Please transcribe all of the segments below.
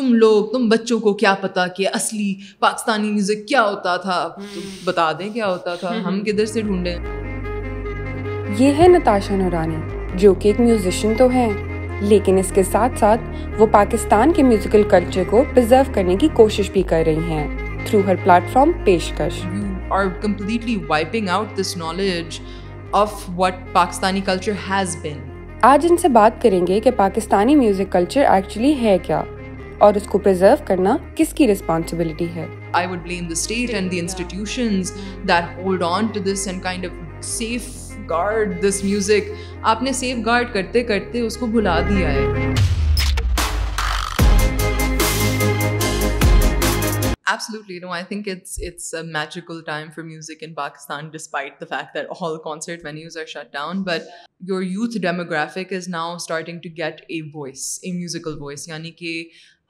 تم لوگ تم بچوں کو کیا پتا کہ اصلی پاکستانی میوزک کیا ہوتا تھا تو بتا دیں کیا ہوتا تھا ہم کدھر سے ڈھونڈیں یہ ہے نتاشا نورانی جو کہ ایک میوزیشین تو ہیں لیکن اس کے ساتھ ساتھ وہ پاکستان کے میوزیکل کلچر کو پرزرو کرنے کی کوشش بھی کر رہی ہیں تھرو ہر پلیٹ فارم پیشکش کش اور completely wiping out this knowledge of what Pakistani culture has been آج ان سے بات کریں گے کہ پاکستانی میوزک کلچر ایکچولی ہے کیا اور اس کو پرزرو کرنا کس کی ریسپانسبلٹی ہے I would blame the state and the institutions that hold on to this and kind of safeguard this music آپ نے سیف گارڈ کرتے کرتے اس کو بھلا دیا ہے absolutely no I think it's it's a magical time for music in Pakistan despite the fact that all concert venues are shut down but your youth demographic is now starting to get a voice a musical voice یعنی کہ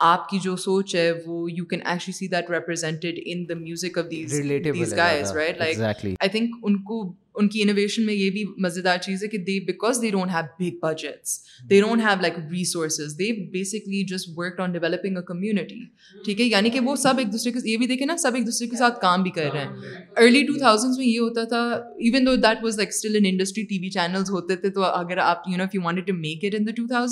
آپ کی جو سوچ ہے وہ you can actually see that represented in the music of these guys right like I think ان کو ان کی انوویشن میں یہ بھی مزے دار چیز ہے کہ they because they don't have big budgets they they don't have like resources basically just work on developing a community ٹھیک ہے یعنی کہ وہ سب ایک دوسرے کے یہ بھی دیکھیں نا سب ایک دوسرے کے ساتھ کام بھی کر رہے ہیں ارلی ٹو تھاؤزنڈس میں یہ ہوتا تھا even though that was still in industry TV channels ہوتے تھے تو اگر آپ you you know to make it in to to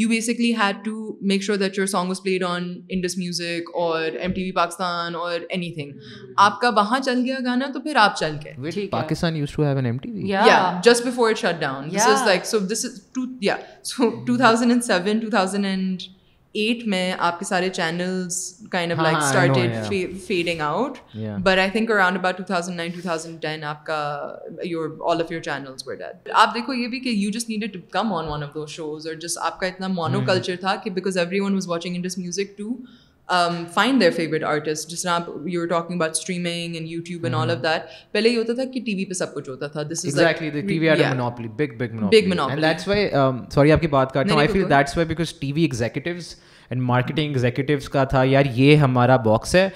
you basically had make sure that your song was played on Indus music اور M T V Pakistan اور anything آپ کا وہاں چل گیا گانا تو پھر آپ چل گئے Pakistani used to have an MTV. Yeah. yeah, yeah. Yeah, just before it shut down. This This is is like so. so two. 2007, 2008 2009 2010 اتنا مانو کلچر تھا کہ because every one was watching find their favourite artist جس طرح آپ you are talking about streaming and YouTube and all of that پہلے یہ ہوتا تھا کہ ٹی وی پہ سب کچھ ہوتا تھا this is exactly TV had a monopoly big big monopoly big monopoly and that's why sorry آپ کی بات کاٹ رہا ہوں I feel that's why because TV executives and marketing executives کا تھا یار یہ ہمارا باکس ہے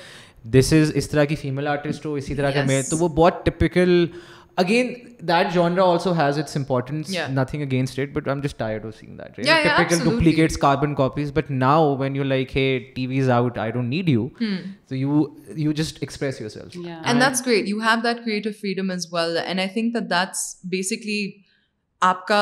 دس از اس طرح کی فیمل آرٹسٹ ہو اسی طرح کا میل تو وہ بہت typical again that genre also has اٹسارٹنٹ nothing against buttons but Nadu you you you just ایک آپ کا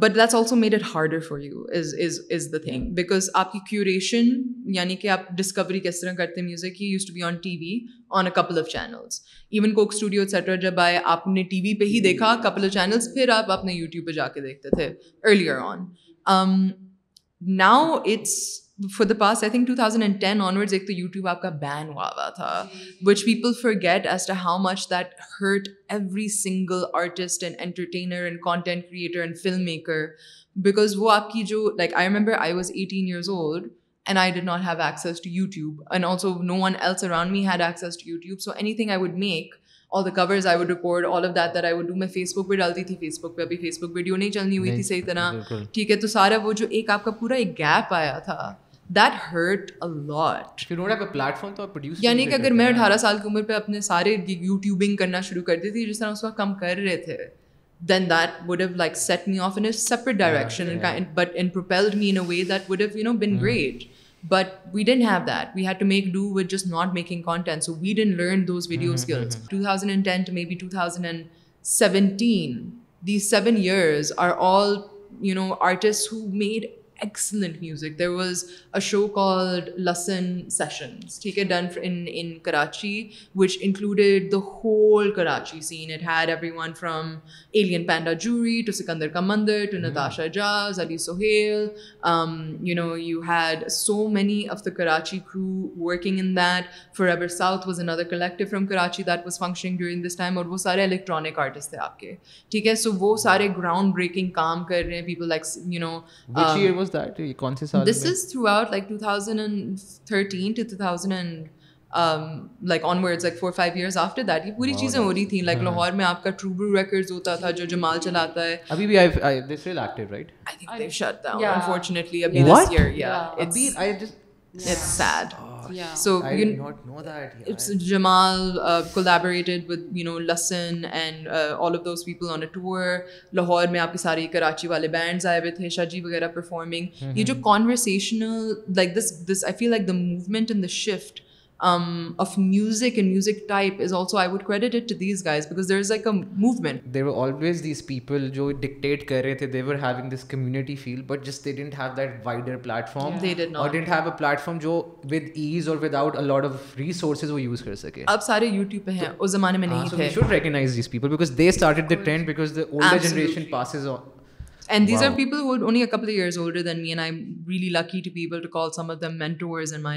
but that's also made it harder for you is is is the thing because آپ کی کیوریشن یعنی کہ آپ ڈسکوری کس طرح کرتے ہیں میوزک کی used to be on T V on a couple of channels even Coke Studio etcetera جب آئے آپ نے ٹی وی پہ ہی دیکھا کپل آف چینلس پھر آپ اپنے یوٹیوب پہ جا کے دیکھتے تھے earlier on now it's for the past I think two thousand and ten onwards ایک تو یوٹیوب آپ کا بین ہوا ہوا تھا which people forget as to how much that hurt every single artist and entertainer and content creator and film maker because وہ آپ کی جو like I remember I was eighteen years old and I did not have access to YouTube and also no one else around me had to YouTube so anything I would make all the covers I would record all of that that I would میں Facebook پہ ڈالتی تھی face بک پہ ابھی face بک video نہیں چلنی ہوئی تھی صحیح طرح ٹھیک ہے تو سارا وہ جو ایک آپ کا پورا ایک گیپ آیا تھا دیٹ ہرٹ الاٹ فارم تو یعنی کہ اگر میں اٹھارہ سال کی عمر پہ اپنے سارے یوٹیوبنگ کرنا شروع کرتی تھی جس طرح اس وقت کم کر رہے تھے then that would have like set me off in separate direction but in propelled me in way that would have you know been great but we didn't have that we had to make do with just not making content so we didn't learn those video skills two thousand and ten to maybe two thousand and seventeen the seven years are all you know artist who made excellent music there was a show call listen sessions ٹھیک ہے done in in Karachi which included the whole Karachi scene it had everyone from Alien Panda jury to Sikandar ka Mandar to Natasha jazz Ali Sohail you know you had so many of the Karachi crew working in that for ever South was another collective from Karachi that was functioning during this time اور وہ سارے electronic artist تھے آپ کے ٹھیک ہے so وہ سارے گراؤنڈ بریکنگ کام کر رہے ہیں people like you know was that that یہ یہ کون سے سال this is throughout like like like to and onward four five years after پوری چیزیں ہو رہی تھیں لائک لاہور میں آپ کا ٹروبرو ریکرز ہوتا تھا جو جمال چلاتا ہے ابھی ابھی بھی جمالیٹڈ لاہور میں آپ کی ساری کراچی والے بینڈز آئے ہوئے تھے وغیرہ پرفارمنگ یہ جو conversational like like this this I feel the the movement shift um, of music and music type is also I would credit it to these guys because there's like a movement. There were always these people who dictate kar rahe the, they were having this community feel, but just they didn't have that wider platform. Yeah. They did not. Or didn't have a platform jo with ease or without a lot of resources وہ use کر سکے. اب سارے YouTube پہ ہیں اس زمانے میں نہیں تھے. So we should recognize these people because they started the trend because the older Absolutely. generation passes on. And these are people only couple years older than me and I really lucky to to call some of them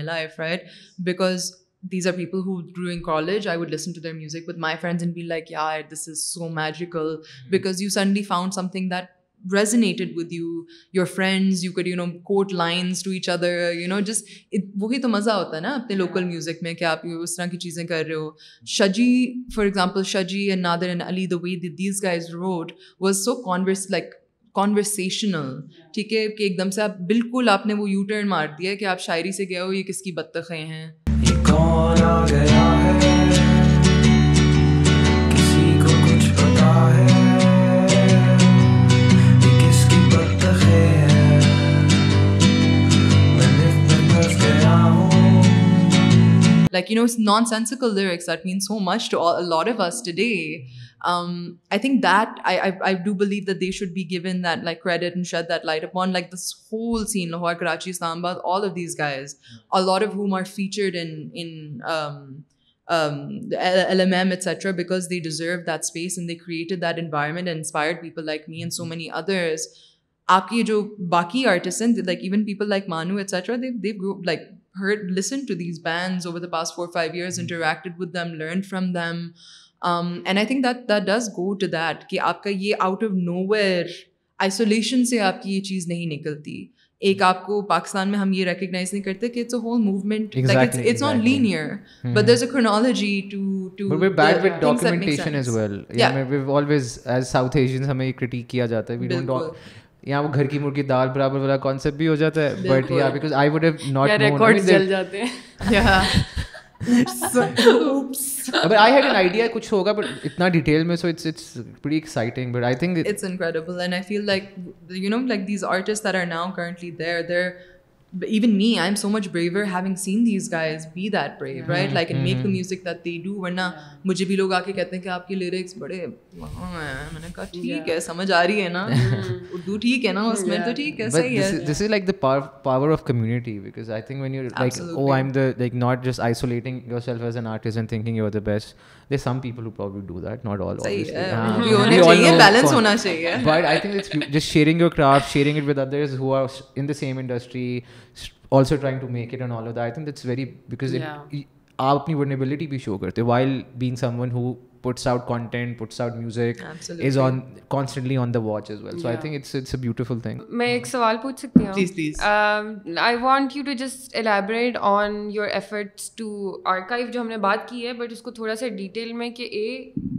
life and because these are people who doing college I would listen to their music with my friends in be like آئر this is so magical because you suddenly found something that resonated with you your friends you could you know quote lines to each other you know جس وہی تو مزہ ہوتا ہے نا اپنے local music میں کہ آپ اس طرح کی چیزیں کر رہے ہو Shaji for example Shaji and Nadir and Ali the these guys road was so converse like conversational ٹھیک ہے کہ ایک دم سے آپ بالکل آپ نے وہ یو ٹرن مار دیا کہ آپ شاعری سے گئے ہو یہ کس کی بطخیں ہیں like you know is non sensibles that means so much to laugh us today I think that I I do believe they should be given that like credit in should that light up one like this whole scene Karachi Islamabad all of these guys all لارف home are featured انمیم etcetera because they deserve that space and they created that environment inspired people like me and so many others آپ کے جو باقی artist ہیں like even people like Maanu etcetera they go like کہ آپ آپ آپ کا یہ یہ out of nowhere isolation سے کی چیز نہیں نکلتی ایک کو پاکستان میں ہم یہ ریکگنائز نہیں کرتے کہ it's a a whole but to ہمیں کیا جاتا ہے یہاں وہ گھر کی مرغی دال برابر والا کانسیپٹ بھی ہو جاتا ہے بٹ یا because I would have not record چل جاتے ہیں آئی ہیڈ این آئیڈیا کچھ ہوگا بٹ اتنا ڈیٹیل میں so it's it's pretty exciting but I think it's incredible and I feel like you know like these artist that are now currently there there ورنہ مجھے بھی لوگ آ آ کے کہتے ہیں کہ آپ بڑے میں میں نے کہا ٹھیک ٹھیک ٹھیک ہے ہے ہے ہے ہے سمجھ رہی نا نا اردو اس تو صحیح بیلنس ہونا چاہیے also trying to make it and all of I think that's very because آپ اپنی ورنیبلٹی بھی شو کرتے while being someone who puts out content puts out music is on constantly on the watch as well so I think it's it's a beautiful thing میں ایک سوال پوچھ سکتی ہوں please please I want you to just elaborate on your efforts to archive جو ہم نے بات کی ہے بٹ اس کو تھوڑا سا ڈیٹیل میں کہ اے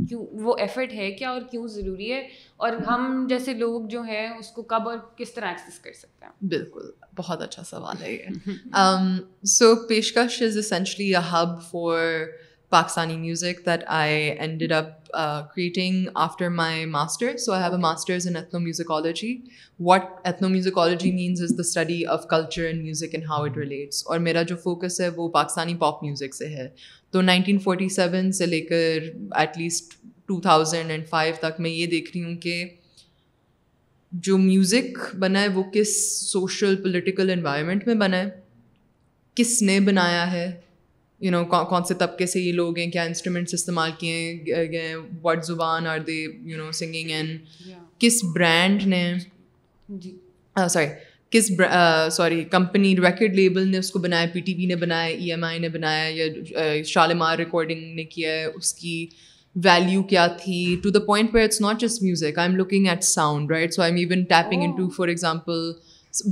کیوں وہ ایفرٹ ہے کیا اور کیوں ضروری ہے اور ہم جیسے لوگ جو ہیں اس کو کب اور کس طرح ایکسیس کر سکتے ہیں بالکل بہت اچھا سوال ہے یہ so Peshkash is essentially a hub for Pakistani music that I end up creating after my master so I have a masters in ethno میوزیکالوجی what ethnomusicology means is the study of culture and music and how it relates اور میرا جو focus ہے وہ پاکستانی پاپ music سے ہے تو nineteen forty seven سے لے کر at least two thousand and five تک میں یہ دیکھ رہی ہوں کہ جو میوزک بنا ہے وہ کس سوشل پولیٹیکل انوائرمنٹ میں بنا ہے کس نے بنایا ہے یو نو کون سے طبقے سے یہ لوگ ہیں کیا انسٹرومینٹس استعمال کیے ہیں واٹ زبان are they you know singing and کس برانڈ نے سوری جی۔ کس سوری کمپنی ریکڈ لیبل نے اس کو بنایا پی ٹی وی نے بنایا ای ایم آئی نے بنایا یا شالمار ریکارڈنگ نے کیا ہے اس کی ویلیو کیا تھی ٹو دا پوائنٹ پہ it's not just music I am looking at sound right so I am even tapping in to for example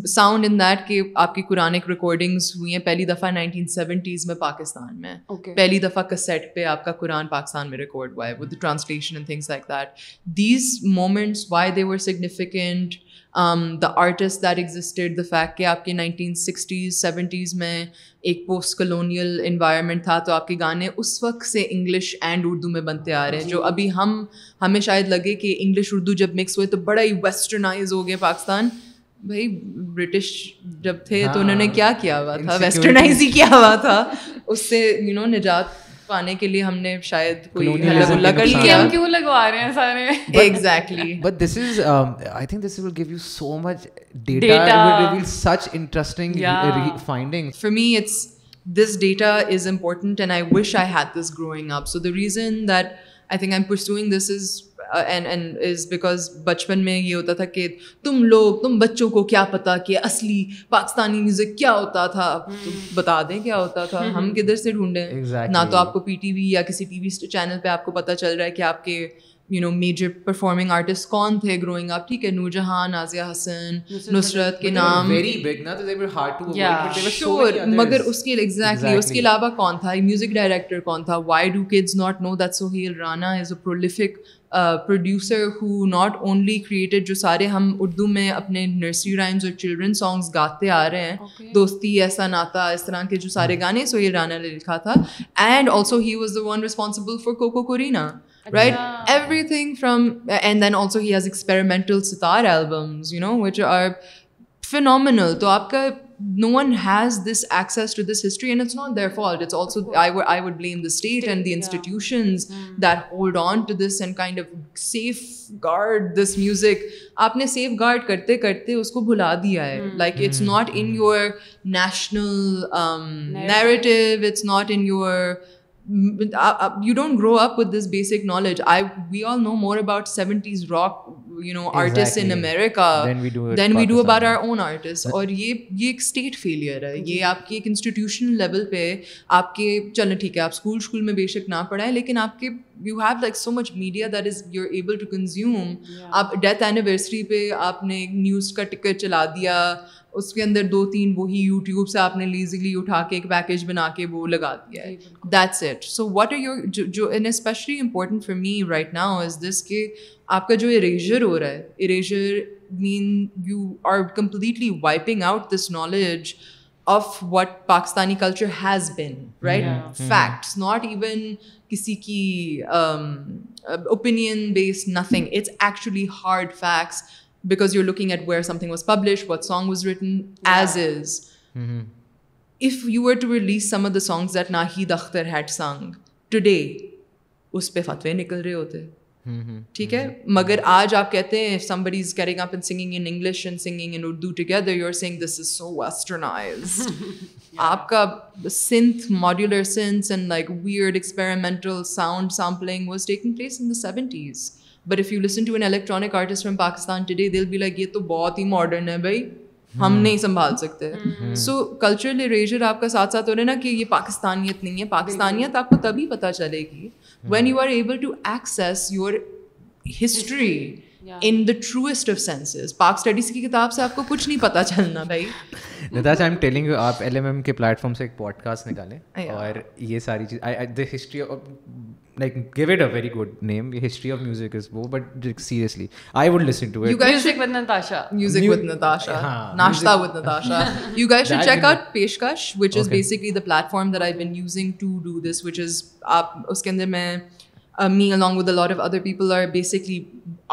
sound in that کہ آپ کی قرآنک ریکارڈنگس ہوئی ہیں پہلی دفعہ نائنٹین سیونٹیز میں پاکستان میں پہلی دفعہ کسیٹ پہ آپ کا قرآن پاکستان میں ریکارڈ ہوا ہے with translation and things like that these moments why they were significant the artist that excited the fact کہ آپ کے نائنٹین سکسٹیز سیونٹیز میں ایک پوسٹ کلونیئل انوائرمنٹ تھا تو آپ کے گانے اس وقت سے انگلش اینڈ اردو میں بنتے آ رہے ہیں جو جی۔ ابھی ہم ہمیں شاید لگے کہ انگلش اردو جب مکس ہوئے تو بڑا ہی ویسٹرنائز ہو گئے پاکستان بھائی برٹش جب تھے تو ہاں۔ انہوں نے کیا کیا ہوا تھا ویسٹرنائز ہی کیا ہوا تھا اس سے یو نو نجات پانے کے لیے ہم نے شاید کوئی this data is important and I wish I had this growing up so the reason that I think I am pursuing this is because uh, بچپن میں یہ ہوتا تھا کہ تم لوگ تم بچوں کو کیا پتا کہ اصلی پاکستانی میوزک کیا ہوتا تھا hmm. بتا دیں کیا ہوتا تھا hmm. ہم کدھر سے ڈھونڈیں نہ تو آپ کو پی ٹی وی یا کسی ٹی وی چینل پہ آپ کو پتا چل رہا ہے کہ آپ کے you know major performing artist کون تھے گروئنگ اپ ٹھیک ہے نور جہاں نازیہ حسن نصرت کے نام مگر اس کے ایگزیکٹلی اس کے علاوہ کون تھا میوزک ڈائریکٹر کون تھا why do kids not know that Sohail Rana as a prolific producer who not only created جو سارے ہم اردو میں اپنے نرسری رائمز اور چلڈرن سانگس گاتے آ رہے ہیں دوستی ایسا ناتا اس طرح کے جو سارے hmm. گانے سہیل رانا نے لکھا تھا and also he was the one responsible for Koko Korina right everything from and then also has experimental sitar albums you know which are تو آپ کا no one has this access to this history and it's not there the state and the institutions that hold on to this and kind of safeguard this music آپ نے safe guard کرتے کرتے اس کو بھلا دیا ہے like it's not in your national narrative it's not in your you don't grow up with this basic knowledge I we all know more about seventies rock you know artist in America than we do about our own artist اور یہ یہ ایک state failure ہے یہ آپ کی ایک کے لیول پہ آپ کے چلو ٹھیک ہے آپ اسکول اسکول میں بے شک نہ پڑھائیں لیکن آپ کے you have like so much media that is you're able to consume آپ ڈیتھ اینیورسری پہ آپ نے نیوز کا ٹکٹ چلا دیا اس کے اندر دو تین وہی یوٹیوب سے آپ نے لیزلی اٹھا کے ایک پیکیج بنا کے وہ لگا دیا ہے that's it so what are your جو and especially important for me right now is this کہ آپ کا جو اریجر ہو رہا ہے erasure mean you are completely wiping out this knowledge of what Pakistani culture has been right facts not even کسی کی opinion based nothing it's actually hard facts because you are looking at where something was publish what song was written as is if you were to release some of the songs that Nahid Akhtar had song today اس پہ فتوے نکل رہے ہوتے ٹھیک ہے مگر آج آپ کہتے ہیں somebody is carrying up in singing in English and singing in Urdu together you are sing this is so westernize آپ کا synth modular since and like weird experimental sound sampling was taking place in the seventies but if you listen to an electronic artist from Pakistan دل be like یہ تو بہت ہی modern ہے بھائی ہم نہیں سنبھال سکتے سو کلچرل آپ کا ساتھ ساتھ ہو رہے ہے نا کہ یہ پاکستانیت نہیں ہے پاکستانیت آپ کو تبھی پتہ چلے گی when you are able to access your history in the travesty of senses Pak studies کی کتاب سے آپ کو کچھ نہیں پتہ چلنا بھائی I am am am telling آپ ایل کے پلیٹ فارم سے ایک پوڈ کاسٹ نکالیں اور یہ ساری چیز like gave it a very good name history of music is وہ but seriously I would listen to it music with Natasha music with Natasha ناشتہ with Natasha you guys should check out Peshkash which is basically the platform that I been using to do this which is آپ اس کے اندر میں me along with lot of other people are basically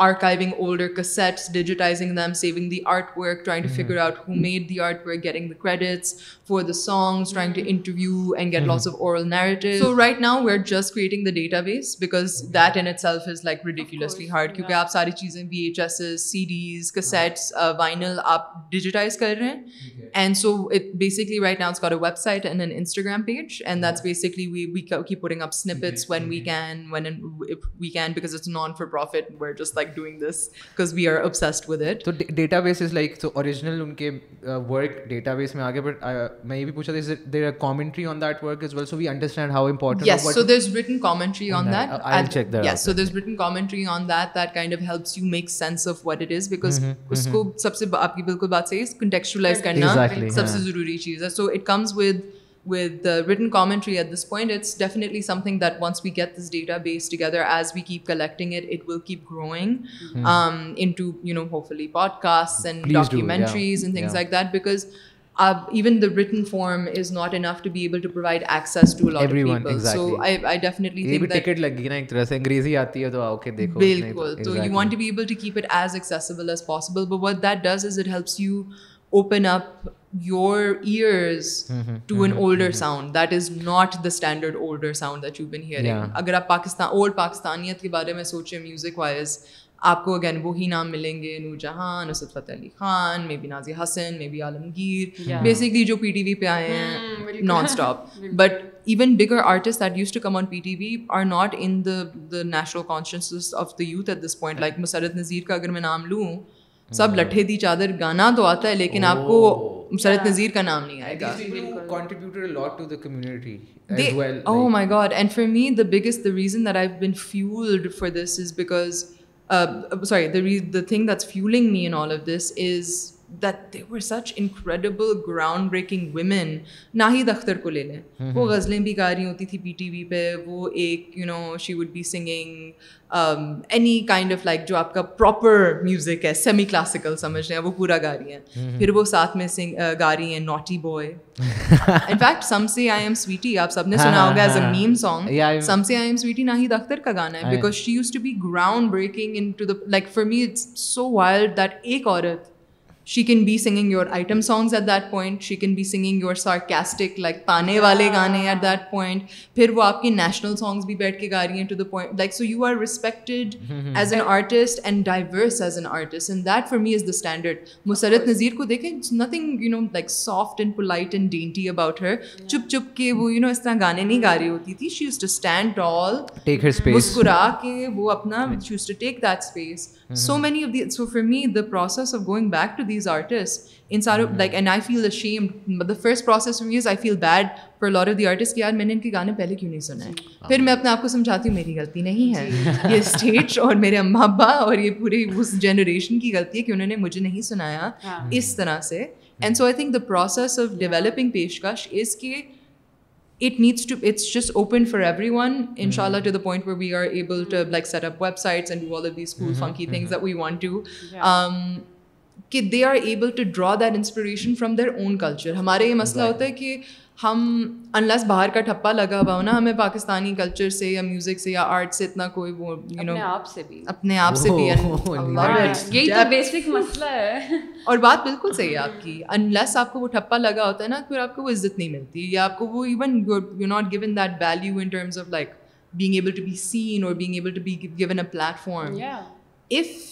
are کائونگ old cassettes digitizing them saving the artwork trying to figure out who made the artwork getting the credits for the song trying to interview and get lots of ارل نیٹ so right now we are just creating the database because that and itself is like ridiculously hard کیونکہ آپ ساری چیزیں بی ایچ ایسز series cassettes vinyl آپ ڈیجیٹائز کر رہے ہیں and so basically right now's a website and an Instagram page and that's basically we we keeping اپنی we can when and we can because it's non for profit just like doing this because we are obsessed with it تو database is like تو original ان کے work database میں آگے but میں یہ بھی پوچھا تھا commentary on that work as well so we understand how important yes so there is written commentary on that I check that yes so there is written commentary on that that kind of helps you make sense of what it is because اس کو سب سے آپ کی بالکل بات صحیح ہے کنٹیکچولائز کرنا سب سے ضروری چیز ہے so it comes with with the written commentary at this point, it's definitely something that once we get this database together, as we keep collecting it, it will keep growing mm-hmm. um, into, you know, hopefully podcasts and Please documentaries do. yeah. and things yeah. like that. Because uh, even the written form is not enough to be able to provide access to a lot Everyone, of people. Exactly. So I, I definitely Ye think that... Ticket like, you know, so you want to be able to keep it as accessible as possible. But what that does is it helps you... open up your ears to an older older sound sound that that is not the standard you been hearing اگر آپ Pakistan old پاکستانیت کے بارے میں سوچیں music wise آپ کو again وہی نام ملیں گے Noor Jehan Nusrat Fateh Ali Khan maybe Nazia Hassan maybe Alamgir basically جو پی ٹی وی پہ آئے ہیں non stop but even bigger artist that used to come on P T V are not in the the national consciousness of youth at this point like Musarrat Nazir کا اگر میں نام لوں سب ہاں۔ لٹھے دی چادر گانا تو آتا ہے لیکن آپ کو سرت نظیر کا نام نہیں آئے گا that they were such incredible ground breaking women Nahid Akhtar کو لے لیں وہ غزلیں بھی گا رہی ہوتی تھی پی ٹی وی پہ وہ ایک you know she would be singing any kind of like جو آپ کا پراپر میوزک ہے سیمی کلاسیکل سمجھ رہے ہیں وہ پورا گا رہی ہیں پھر وہ ساتھ میں سنگ گا رہی ہیں naughty boy in fact some سے آئی ایم سویٹی آپ سب نے سنا ہوگا ایز اے میم سانگ سم سے I am sweetie Nahid Akhtar کا گانا ہے because she used to be ground breaking in to the like for me it's so wild that ایک عورت she can be singing your item songs at that point she can be singing your sarcastic like تانے والے گانے at that point پھر وہ آپ کی national songs بھی بیٹھ کے گا رہی ہیں to the point like so you are respected as an artist and diverse as an artist and that for me is the standard Musarrat Nazir کو دیکھیں it's nothing you know like soft and polite and dainty about her چپ چپ کے وہ you نو اس طرح گانے نہیں گا رہی ہوتی تھی she used to stand all مسکرا کے وہ اپنا she used to take that space so many of the so for me the process of going back to the these artist ان ساروں like and I feel shame the first process is I feel bad پر lot of the artist کہ یار میں نے ان کے گانے پہلے کیوں نہیں سنا ہے پھر میں اپنے آپ کو سمجھاتی ہوں میری غلطی نہیں ہے یہ اسٹیج اور میرے اما ابا اور یہ پورے اس جنریشن کی غلطی ہے کہ انہوں نے مجھے نہیں سنایا اس طرح سے and so I think the process of developing پیشکش از کہ it needs to it's just open for everyone ان شاء اللہ to the point we are able to like set up web sites and all of these funky things that we want to کہ they are able to draw that inspiration from their own culture ہمارے یہ مسئلہ ہوتا ہے کہ ہم unless باہر کا ٹھپا لگا ہوا ہو نا ہمیں پاکستانی کلچر سے یا میوزک سے یا آرٹ سے اتنا کوئی وہ اپنے آپ سے بھی oh, یعنی یہی تو بیسک مسئلہ ہے اور بات بالکل صحیح ہے آپ کی انلیس آپ کو وہ ٹھپا لگا ہوتا ہے نا پھر آپ کو وہ عزت نہیں ملتی یا آپ کو وہ even you not that value in terms of like being able to be seen اور being able to be a if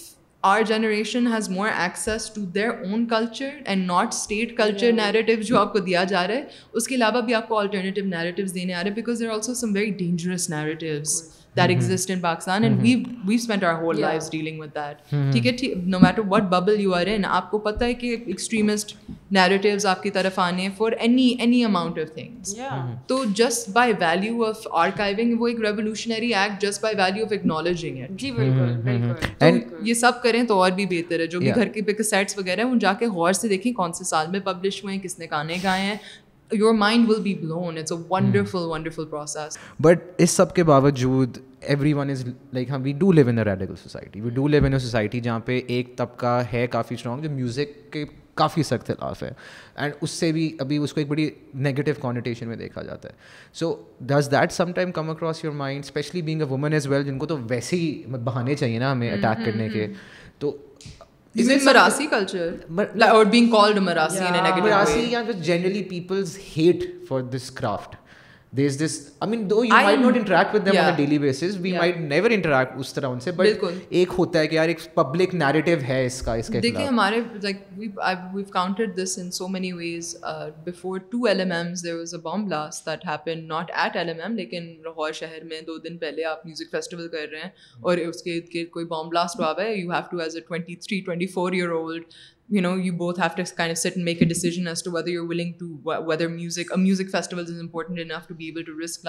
are generation has more access to their own culture and not state culture narrative جو آپ کو دیا جا رہا ہے اس کے علاوہ بھی آپ کو آلٹرنیٹیو نیرٹیوز دینے آ رہے ہیں because there also some very dangerous narratives سب کریں تو اور بھی بہتر ہے جو جا کے غور سے دیکھیں کون سے سال میں پبلش ہوئے کس نے گانے گائے ہیں your mind will be blown it's a wonderful wonderful process but اس سب کے باوجود everyone is like society we do live in society جہاں پہ ایک طبقہ ہے کافی اسٹرانگ جو میوزک کے کافی سخت خلاف ہے اینڈ اس سے بھی ابھی اس کو ایک بڑی نیگیٹو کانٹیشن میں دیکھا جاتا ہے so does that some time come across your mind especially being a woman as well جن کو تو ویسے ہی بہانے چاہیے نا ہمیں اٹیک کرنے کے تو generally peoples hate for this craft this this I mean though you my not interact with them on daily basis we my never interact اس طرح ان سے بٹ ایک ہوتا ہے کہ یار ایک پبلک نیریٹو ہے اس کا اس کا دیکھیں ہمارے like we've counted this in so many ways before to L M Ms there was a bomb blast that happen not at L M M لیکن لاہور شہر میں دو دن پہلے آپ میوزک فیسٹیول کر رہے ہیں اور اس کے ارد گرد کوئی بام بلاسٹ ہوا ہے you have to as a twenty three twenty four year old you know you both have to kind set make a decision as to whether you willing to whether music music festival is important enough to to to be able risk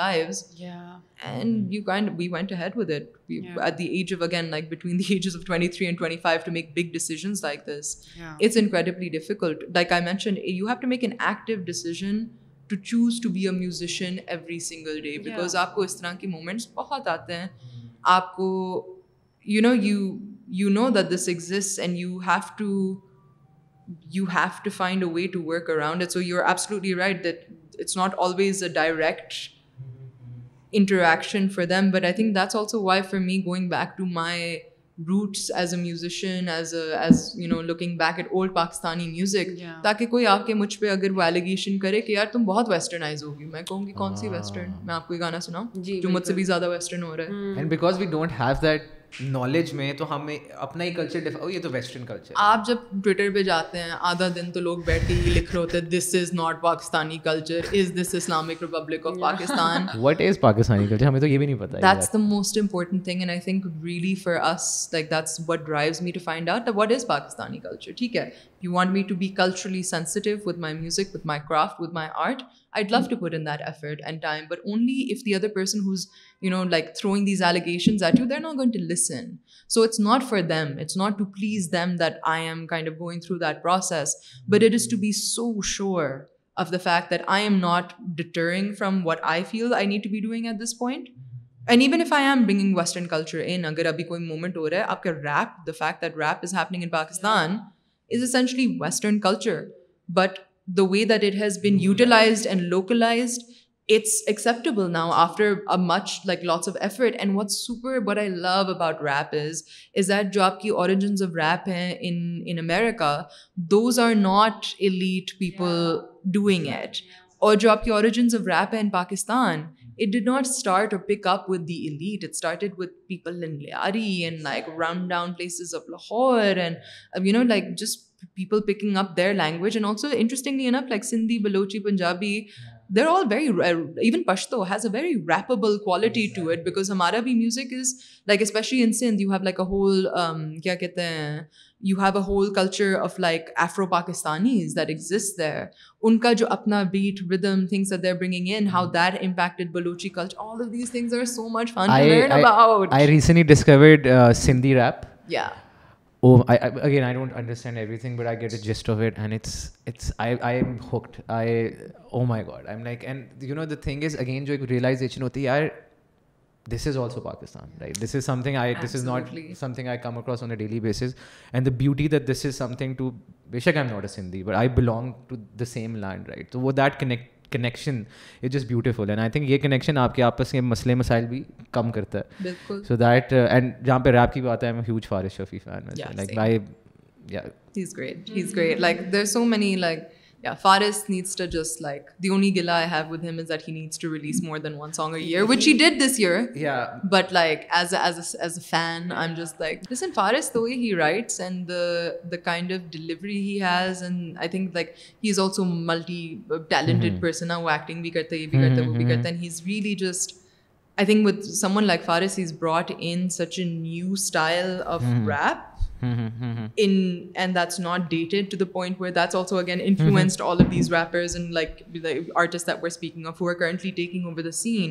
and you we want head with it at the age of again like between the ages of twenty three and twenty five to make big ڈسنس like this it's incredibly difficult like I mention you have to make an active decision to to choose be a position every single day because آپ کو اس طرح کے moments بہت آتے ہیں آپ کو you you you know know that this exit and you have to Pakistani music تاکہ کوئی آ کے مجھ پہ اگر وہ ایلیگیشن کرے کہ یار تم بہت ویسٹرنائز ہوگی میں کہوں گی کون سی ویسٹرن ہاں۔ میں آپ کو یہ گانا سناؤں جی، جو مجھ سے بھی زیادہ ویسٹرن ہو رہا ہے نالج میں تو ہمیں اپنا ہی کلچر oh, یہ تو ویسٹرن کلچر آپ جب ٹویٹر پہ جاتے ہیں آدھا دن تو لوگ بیٹھتے ہی لکھ رہے ہوتے ہیں this is not Pakistani culture culture is is this Islamic Republic of Pakistan what Pakistani ہمیں تو یہ بھی نہیں پتا that's the most important thing and I think for us like that's what drives me to find out what is Pakistani culture ٹھیک ہے you want me to be culturally sensitive my my my music craft art I love to put in that effort and time but only if the other person who's you know like throwing these allegations at you they're not going to listen so it's not for them it's not to please them that I am kind of going through that process but it is to be so sure of the fact that I am not deterring from what I feel I need to be doing at this point and even if I am bringing western culture in اگر ابھی کوئی moment ہو رہا ہے آپ کا rap the fact that rap is happening in Pakistan is essentially western culture but the way that it has been utilised and localised it's acceptable now after much like lots of effort and what super but I love about rap is is that جو آپ کی origins of rap ہیں in in America those are not elite people doing it اور جو آپ کی origins of rap ہیں in Pakistan it did not start اور pick up with the elite it started with people in and like round down places of Lahore and you know like just people picking up there like Sindhi Balochi Punjabi there all very even Pashto has a very ریپبل whole کیا کہتے ہیں you have a whole culture of like afro Pakistani ان کا جو اپنا beat rhythm things oh I again I don't understand everything but I get it just of it اینس I I I oh my God I am like and you know the thing is again جو ایک realisation ہوتی ہے I this is also Pakistan right this is something I this is ناٹلی something I come across on the daily basis and the beauty that this is something to بیشک am not a Sindhi but I belong to the same land right تو وو that connect connection it just beautiful and I think یہ connection آپ کے آپس کے مسئلے مسائل بھی کم کرتا ہے سو دیٹ اینڈ جہاں پہ ریپ کی بات ہے I'm Faris Shafi fan like like there so many like forest needs to just like the اونی گلا eyes that had release more than one song which he did this but like as a fan just like I think like he is also multi ٹیننٹڈ person وہ کرتے ہیں یہ بھی کرتے ہیں just I think within like Faris has brought in a new style of rap not dated to the scene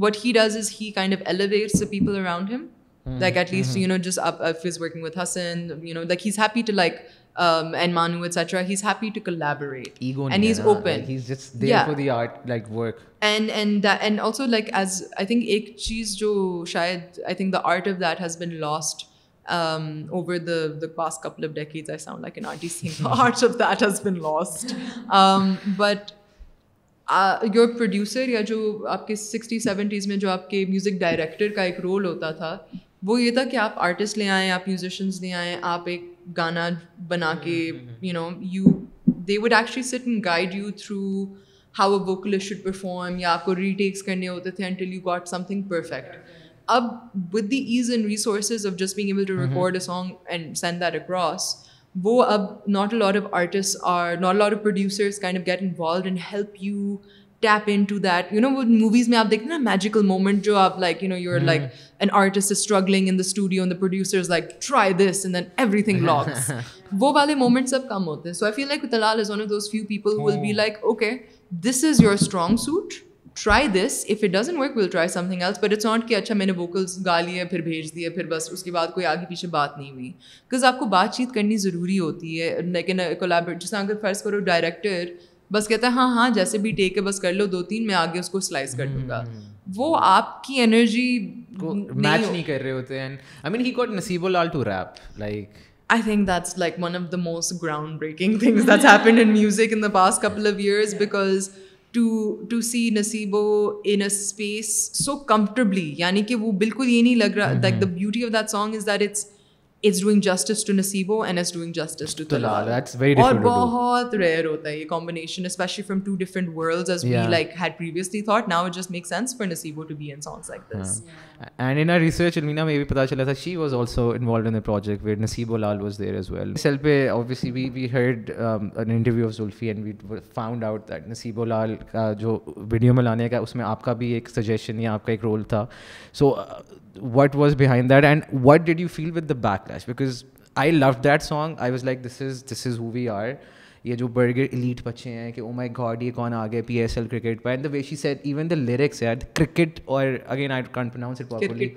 what he does is he kind of elevates people around ہم جو آپ کے سکسٹی سیونٹیز میں جو آپ کے میوزک ڈائریکٹر کا ایک رول ہوتا تھا وہ یہ تھا کہ آپ آرٹسٹ لے آئیں آپ میوزیشینس لے آئیں آپ ایک گانا بنا کے you know you they would actually sit and guide you through how a book should perform یا آپ کو ریٹیکس کرنے ہوتے تھے until you got something perfect اب with the ease and resources of just being able to record a song and send that across وہ اب not a lot of artist اور not lot of producers kind of get involved and help you tap in to that you know وہ movies میں آپ دیکھتے ہیں نا magical moment جو آپ like you know you like an artist struggling in the studio in the like try this and then everything لاس وہ والے سب کم ہوتے ہیں so I feel like Talal is one of those few people will be like okay this is your strong suit try this if it does work will try something else but it's not کہ اچھا میں نے vocals گا لیے پھر بھیج دیے پھر بس اس کے بعد کوئی آگے پیچھے بات نہیں ہوئی بکاز آپ کو بات چیت کرنی ضروری ہوتی ہے لیکن جیسے اگر فرض کرو ڈائریکٹر بس کہتا ہے ہاں ہاں جیسے بھی ٹیک ہے بس کر لو دو تین میں آگے اس کو سلائس کر دوں گا وہ آپ کی انرجی میچ نہیں کر رہے ہوتے ہیں آئی مین ہی گاٹ نصیب Lal to rap like I think that's like one of the most ground breaking things that's happened in music in the past couple of years because to to see Naseebo in a space so comfortably یعنی کہ وہ بالکل یہ نہیں لگ رہا like the beauty of that song is that it's it's doing justice to Naseebo and is doing justice to تلا اور بہت ریئر ہوتا ہے یہ combination especially from two different we like had previously thought now it just make sense for Naseebo to be in songs like this and in research المینا میں بھی پتہ چلا تھا she was also involved in project where نصیب Lal was there as well سیل پہ obviously we we heard interview of Zulfi and we found out that Naseebo لال کا جو ویڈیو میں لانے کا اس میں آپ کا بھی ایک سجیشن یا آپ کا ایک رول تھا so what was behind that and what did you feel with the backlash because I love that song I was like this is this is who we are یہ جو burger elite بچے ہیں کہ او my God یہ کون آ گئے P S L cricket پہ and the way she set even the lyrics at cricket اور again I can't pronounce it properly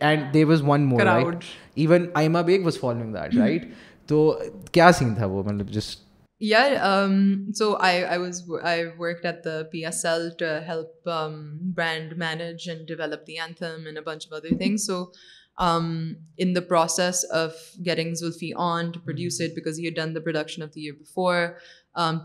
and they was one more even Aima Baig was following that right تو کیا سین تھا وہ مطلب just یار so I I was I work at P S L help brand manage and develop the anthem and the thing so in the process of getting Zulfi on produced because you done the production offer before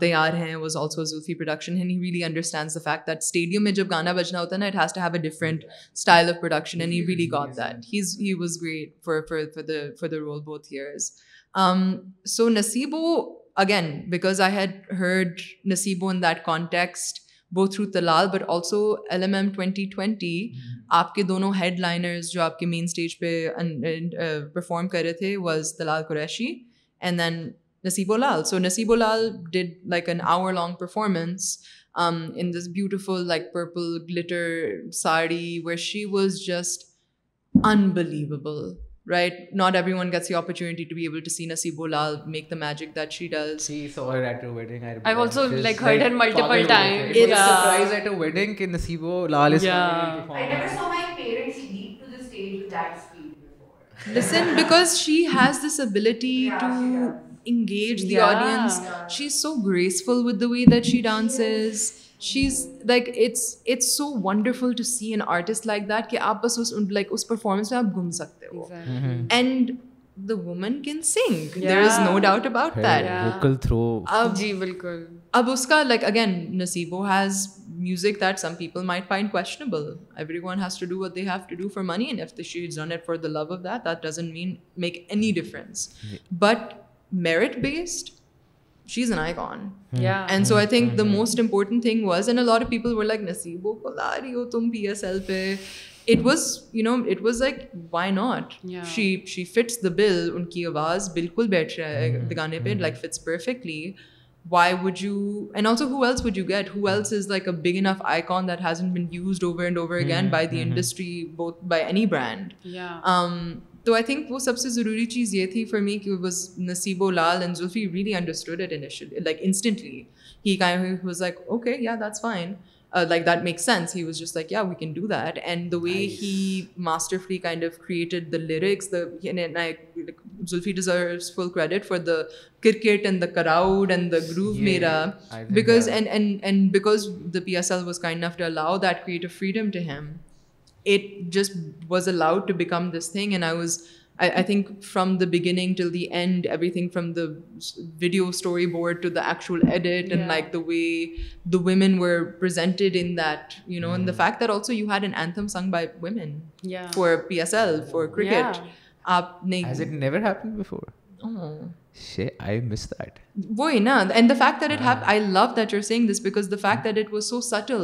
تیار ہیں was also Zulfi production understands a fact that stadium میں جب گانا بجنا ہوتا ہے نا it has to be uh a different style of production and you really caught that has he was great for for the role both years so Naseebo again because I had heard Naseebo in that context both through Talal but also L M M twenty twenty آپ کے دونوں headliners جو آپ کے main stage پہ perform کر رہے تھے was Talal Qureshi and then Naseebo Lal so Naseebo Lal did like an hour long performance in this beautiful like purple glitter sari she was just unbelievable opportunity to see Naseebo Lal make the magic that ability to engage is so graceful the way that she dances she is like it's it's so wonderful to see an artist like that کہ آپ بس اس like اس performance میں آپ گھوم سکتے ہو and the woman can sing there is no doubt about that اب جی بالکل اب اس کا like again Naseebo has music that some people might find questionable everyone has to do what they have to do for money and if the she is done it for the love of that that doesn't mean make any difference but merit based she is an آئی کون and so I think the most important thing was and a lot of people were like Naseebo بلا رہی ہو تم P S L پہ it was you know it was like why not she she fits the bill ان کی آواز بالکل بیٹھ رہا ہے گانے پہ like fits perfectly why would you and also who else would you get who else is like a big enough آئی کان that hasn't been used over and over again by the industry both by any brand تو I think وہ سب سے ضروری چیز یہ تھی for me کہ بس Naseebo Lal and Zulfi really understood like instantly he kind was like okay yeah that's fine like that make sense he was just like yeah we can do that and the way he masterfully kind of created the lyrics Zulfi deserves full credit for the cricket and the crowd and the group میرا because and because the P S L was kind of to allow that create a freedom to him from beginning till the end everything from the video like the way P S L still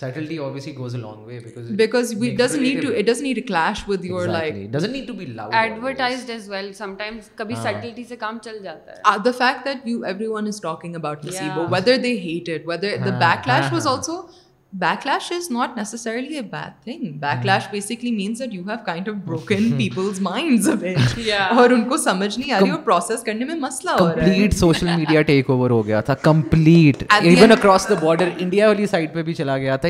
subtlety obviously goes a long way because because we doesn't need to it doesn't need to clash with your exactly. like doesn't need to be loud advertised always. as well sometimes kabhi uh, subtlety se kaam chal jata uh, the fact that you everyone is talking about placebo yeah. whether they hate it whether uh, the backlash uh, was also uh, back back lash lash is not necessarily a bad thing basically means that you have kind of broken people's minds اور ان کو سمجھ نہیں آ رہی اور process کرنے میں مسئلہ ہو رہا ہے complete social media take over ہو گیا تھا complete even across border India والی سائڈ پہ بھی چلا گیا تھا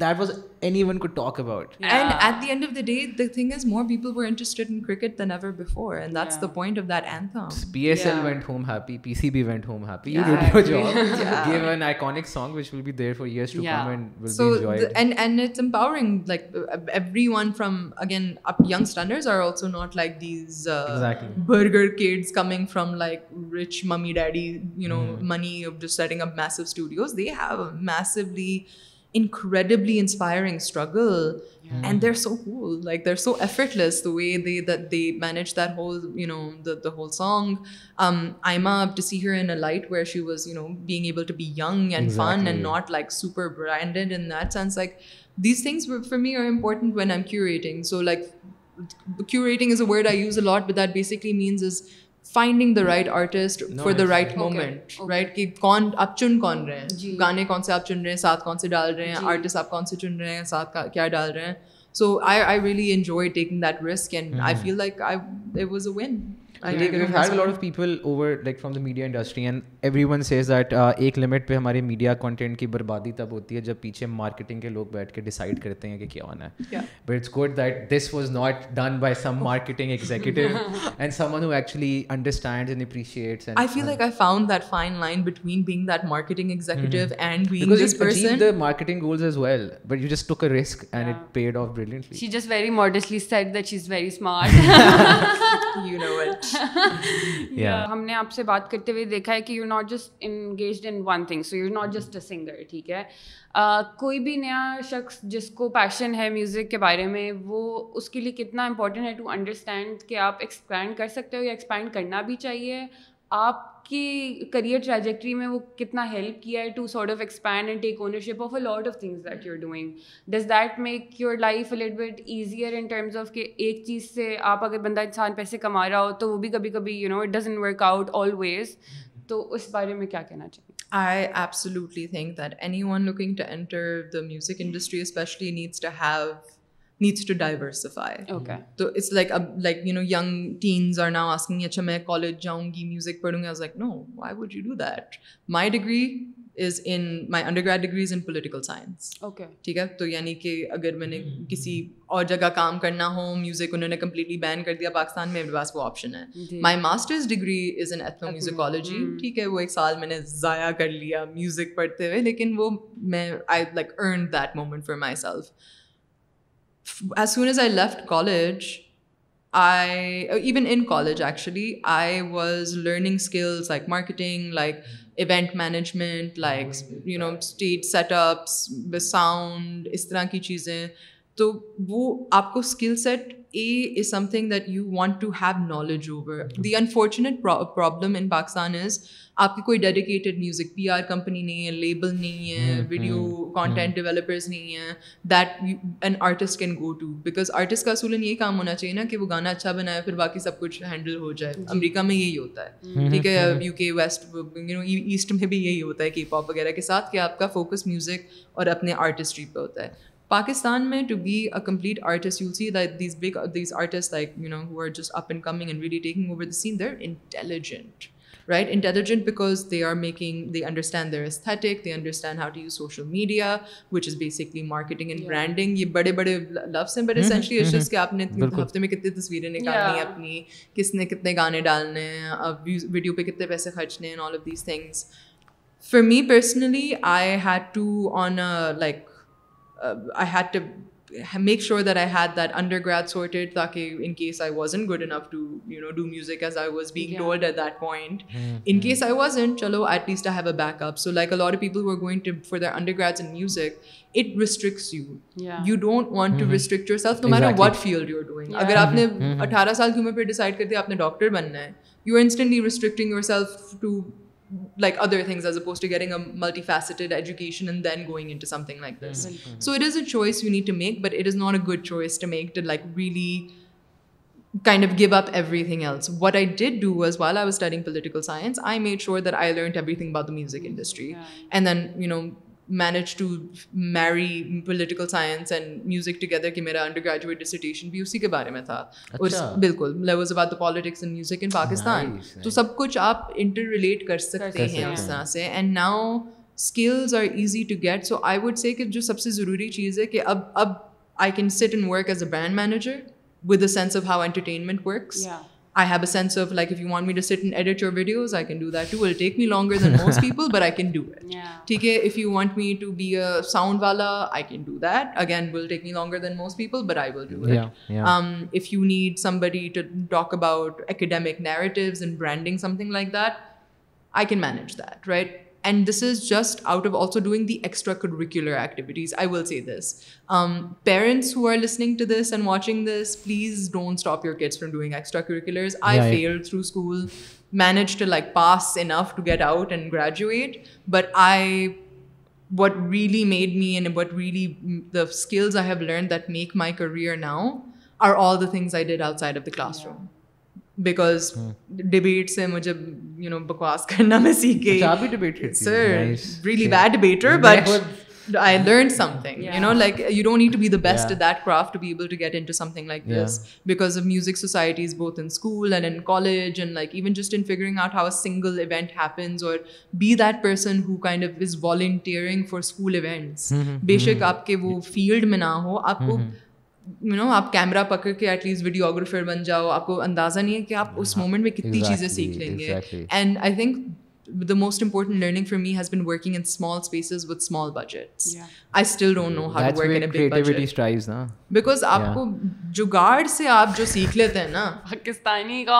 that was anyone could talk about. Yeah. And at the end of the day, the thing is, more people were interested in cricket than ever before, and that's the point of that anthem. PSL went home happy, PCB went home happy. You did your job. Gave an iconic song which will be there for years to come and will be enjoyed. And it's empowering. Like uh, uh, everyone from, again, up young stunners are also not like these uh, burger kids coming from like rich mummy daddy, you know, mm-hmm. money of just setting up massive studios. They have a massively incredibly inspiring struggle, and they're so cool. Like, they're so effortless the way that they manage that whole, the whole song. Um, Aima, to see her in a light where she was, being able to be young and fun and not like super branded in that sense. Like, these things for me are important when I'm curating. So like, curating is a word I use a lot, but that basically means is finding the right artist for the right moment right کہ کون آپ چن کون رہے ہیں گانے کون سے آپ چن رہے ہیں ساتھ کون سے ڈال رہے ہیں آرٹسٹ آپ کون سے چن رہے ہیں ساتھ کیا ڈال رہے ہیں so I I really enjoy taking that risk and I I feel like was a one media media industry and everyone says that ایک لمٹ پہ کانٹینٹ کی بربادی تب ہوتی ہے جب پیچھے مارکیٹنگ مارکیٹنگ مارکیٹنگ مارکیٹنگ کے کے لوگ بیٹھ ڈیسائڈ کرتے ہیں کہ کیا ہونا ہے but but it's good that that that that this this was not done by some some executive executive and and and and one who actually understand appreciates I I feel like found fine line between being being person the goals as well you you just just risk it it paid brilliantly she she very very modestly said is no ہم نے آپ سے بات کرتے ہوئے دیکھا ہے کہ you not just engaged in one thing so you not just a singer ٹھیک ہے کوئی بھی نیا شخص جس کو پیشن ہے میوزک کے بارے میں وہ اس کے لیے کتنا امپورٹنٹ ہے ٹو انڈرسٹینڈ کہ آپ ایکسپینڈ کر سکتے ہو یا ایکسپینڈ کرنا بھی چاہیے آپ کی کریئر ٹریجیکٹری میں وہ کتنا ہیلپ کیا ہے to sort of expand and take ownership of a lot of things that you doing does that make your life little bit easier in terms of کہ ایک چیز سے آپ اگر بندہ انسان پیسے کما رہا ہو تو وہ بھی کبھی کبھی you know it doesn't work out always تو اس بارے میں کیا کہنا چاہیے I think that anyone looking to to the music industry especially needs have needs to diversify تو اٹس لائک اب like you know young teens are now asking اچھا میں کالج جاؤں گی میوزک پڑھوں گی I like know why would you do that my degree is in my undergrad degree is in political science okay ٹھیک ہے تو یعنی کہ اگر میں نے کسی اور جگہ کام کرنا ہو میوزک انہوں نے کمپلیٹلی بین کر دیا پاکستان میں میرے پاس وہ آپشن ہے my masters degree is in ethno میوزیکالوجی ٹھیک ہے وہ ایک سال میں نے ضائع کر لیا میوزک پڑھتے ہوئے لیکن وہ میں I like earn that moment for myself as soon as I left college I even in college actually I was learning skills like marketing like event management like you know state set ups sound اس طرح کی چیزیں تو وہ آپ کو skill set a is something that you want to have knowledge over the unfortunate problem in Pakistan is آپ کی کوئی dedicated music P R company نہیں ہے لیبل نہیں ہے ویڈیو کانٹینٹ ڈیولپرز نہیں ہیں that an artist can go to because artist کا اصول یہ کام ہونا چاہیے نا کہ وہ گانا اچھا بنائے پھر باقی سب کچھ ہینڈل ہو جائے جی۔ امریکہ میں یہی ہوتا ہے hmm, hmm, ٹھیک ہے U K west no east میں بھی یہی ہوتا ہے کے پاپ وغیرہ کے ساتھ کہ آپ کا فوکس میوزک اور اپنے آرٹسٹری پہ ہوتا ہے پاکستان میں to be a complete artist you see that these big these artist like you know who are just up and coming and really taking over the scene there intelligent right? Intelligent because they are making, they understand their aesthetic, they understand how to use social media, which is basically marketing and yeah. branding. یہ بڑے بڑے لفظ ہیں but essentially it's just کہ آپ نے ہفتے میں کتنی تصویریں نکالنی ہیں اپنی کس نے کتنے گانے ڈالنے ہیں ویڈیو پہ کتنے پیسے خرچنے ہیں all of these things for me personally I had to on like I had to make sure that I had that undergrad sorted تاکہ in case I was an good enough to you know do music as I was bag ڈولڈ at that point in case I was in چلو at least I have a backup so like a lot people were going to four there undergrad in music it restricts you you don't want to restrict yourself no matter what field you are doing اگر آپ نے اٹھارہ سال کی عمر پہ decide کر دیا آپ نے ڈاکٹر بننا ہے you are instantly restricting yourself to like other things, as opposed to getting a multifaceted education and then going into something like this. Mm-hmm. So it is a choice you need to make, but it is not a good choice to make, to like really kind of give up everything else. What I did do was, while I was studying political science, I made sure that I learned everything about the music industry. Yeah. And then, you know, manage to میری political science and music together کہ میرا under graduate ڈسٹیشن بھی اسی کے بارے میں تھا بالکل politics and music in Pakistan تو سب کچھ آپ انٹر ریلیٹ کر سکتے ہیں اس طرح سے and now skills are easy to get so I would say کہ جو سب سے ضروری چیز ہے کہ اب اب I can set and work as a brand manager with the sense of how entertainment works I have a your videos I me longer than most people but I want me to be a sound والا I can do that again will take longer than most people but I it if you need buddy to talk about branding like that I can manage that right And this is just out of also doing the extracurricular activities. I will say this. Um, parents who are listening to this and watching this, please don't stop your kids from doing extracurriculars. I failed through school, managed to like pass enough to get out and graduate. But what really made me and what really mm, the skills I have learned that make my career now are all the things I did outside of the classroom. Yeah. Because because debate سے مجھے you you you know know بکواس کرنا میں سیکھ گئی sir really bad debater but I learn some some thing thing like like like don't need to to to to be be be the best that that craft able get in in in in this of music societies both school and and college even just out how single event happens اور person who kind of is volunteering for school events بے شک آپ کے وہ field میں نہ ہو آپ کو یو نو آپ کیمرہ پکڑ کے ایٹ لیسٹ ویڈیوگرافر بن جاؤ آپ کو اندازہ نہیں ہے کہ آپ اس مومنٹ میں کتنی چیزیں سیکھ لیں گے and I think the most important learning for me has been working in small small spaces budgets I still don't know how work because آپ کو جگاڑ سے آپ جو سیکھ لیتے ہیں نا پاکستانی کا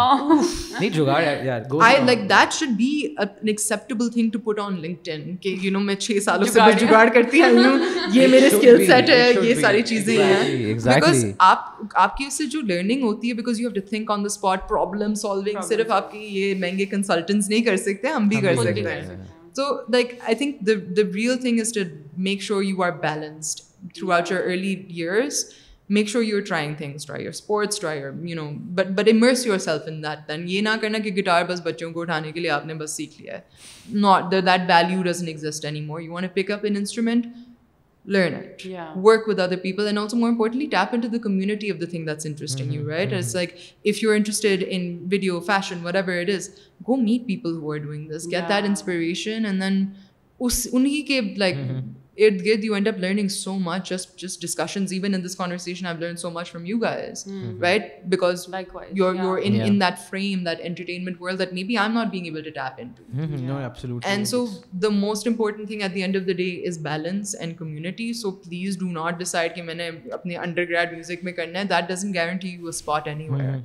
like that should be an acceptable thing to put on LinkedIn کہ یو نو میں چھ سالوں سے جگاڑ کرتی آئی ہوں یہ میرے اسکل سیٹ ہے یہ ساری چیزیں ہیں بیکاز آپ آپ کی اس سے جو لرننگ ہوتی ہے because you have to think on the spot problem solving صرف آپ کی یہ مہنگے کنسلٹنس نہیں کر سکتے ہم بھی کر سکتے ہیں so like I think the real thing is to make sure you are balanced throughout your early years make sure sure trying things try your sports try your you know but but immerse yourself in that then یہ نہ کرنا کہ guitar بس بچوں کو اٹھانے کے لیے آپ نے بس سیکھ لیا ہے not that value doesn't exist any more you want pick up an instrument learn it work with other people and also more importantly tap in to the community of the thing that's interesting you right it's like if you are interested in video fashion whatever it is go meet people who are doing this get that inspiration and then اس انہیں کے like ارد گرد you end up learning so much just just discussions even in this conversation I learn so much from you guys right because your your in in that frame that entertainment world that maybe I am not being able to tap in and so the most important thing at the end of the day is balance and community so please do not decide کہ میں نے اپنے under grade music میں کرنا ہے that doesn't guarantee you a spot anywhere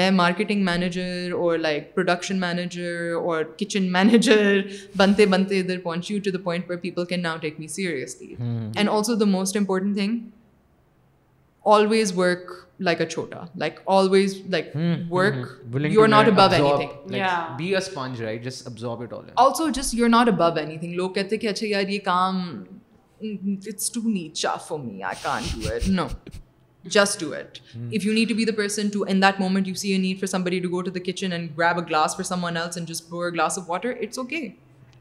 میں marketing manager اور like production manager اور کچن مینیجر بنتے بنتے ادھر پہنچی ٹو دا پوائنٹ پر people can now take me see seriously and also the most important thing always work like a چھوٹا like always like work you are not above anything be a sponge right just absorb it all also just you are not above anything لوگ کہتے ہیں کہ اچھا یار یہ کام it's too نیچا for me I can do it no just do it if you need to be the person to in that moment you see you need for somebody to go to the kitchen and grab a glass for someone else and just pour glass of water it's okay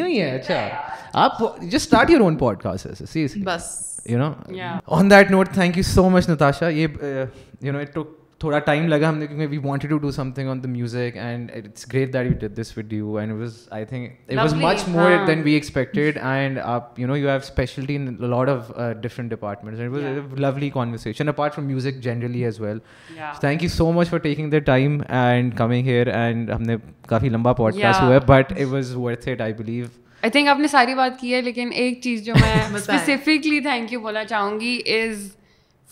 ہوئی ہیں اچھا آپ just start your own podcast seriously بس you know on that note thank you so much Natasha یہ you know it took تھوڑا time لگا ہم نے کیونکہ we wanted to do something on the music and it's great that you did this with you and was I think it was much more than we expected and آپ you know you have speciality in lot of different department lovely conversation apart from music generally as well thank you so much for taking the time and coming here and ہم نے کافی لمبا podcast ہوا ہے but it was worth it I believe I think آپ نے ساری بات کی ہے لیکن ایک چیز جو میں اسپیسیفکلی تھینک یو بولنا چاہوں گی is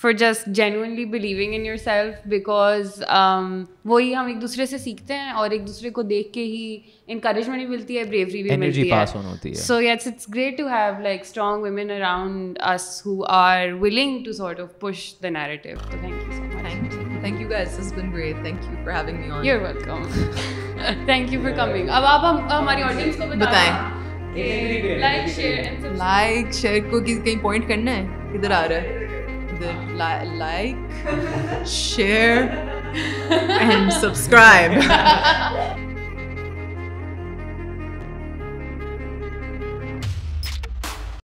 for just believing in yourself because وہی ہم ایک دوسرے سے سیکھتے ہیں اور ایک دوسرے کو دیکھ کے ہی انکریجمنٹ بھی ملتی ہے بریوری بھی ملتی ہے ہے so so it's it's great great to to have like like like strong women around us who are willing sort of push the تو thank thank thank thank you you you you much been for for having me on welcome coming اب آپ ہماری audience کو کو بتائیں share share کہیں point کرنا کدھر آ رہا ہے لائک شیئر اینڈ سبسکرائب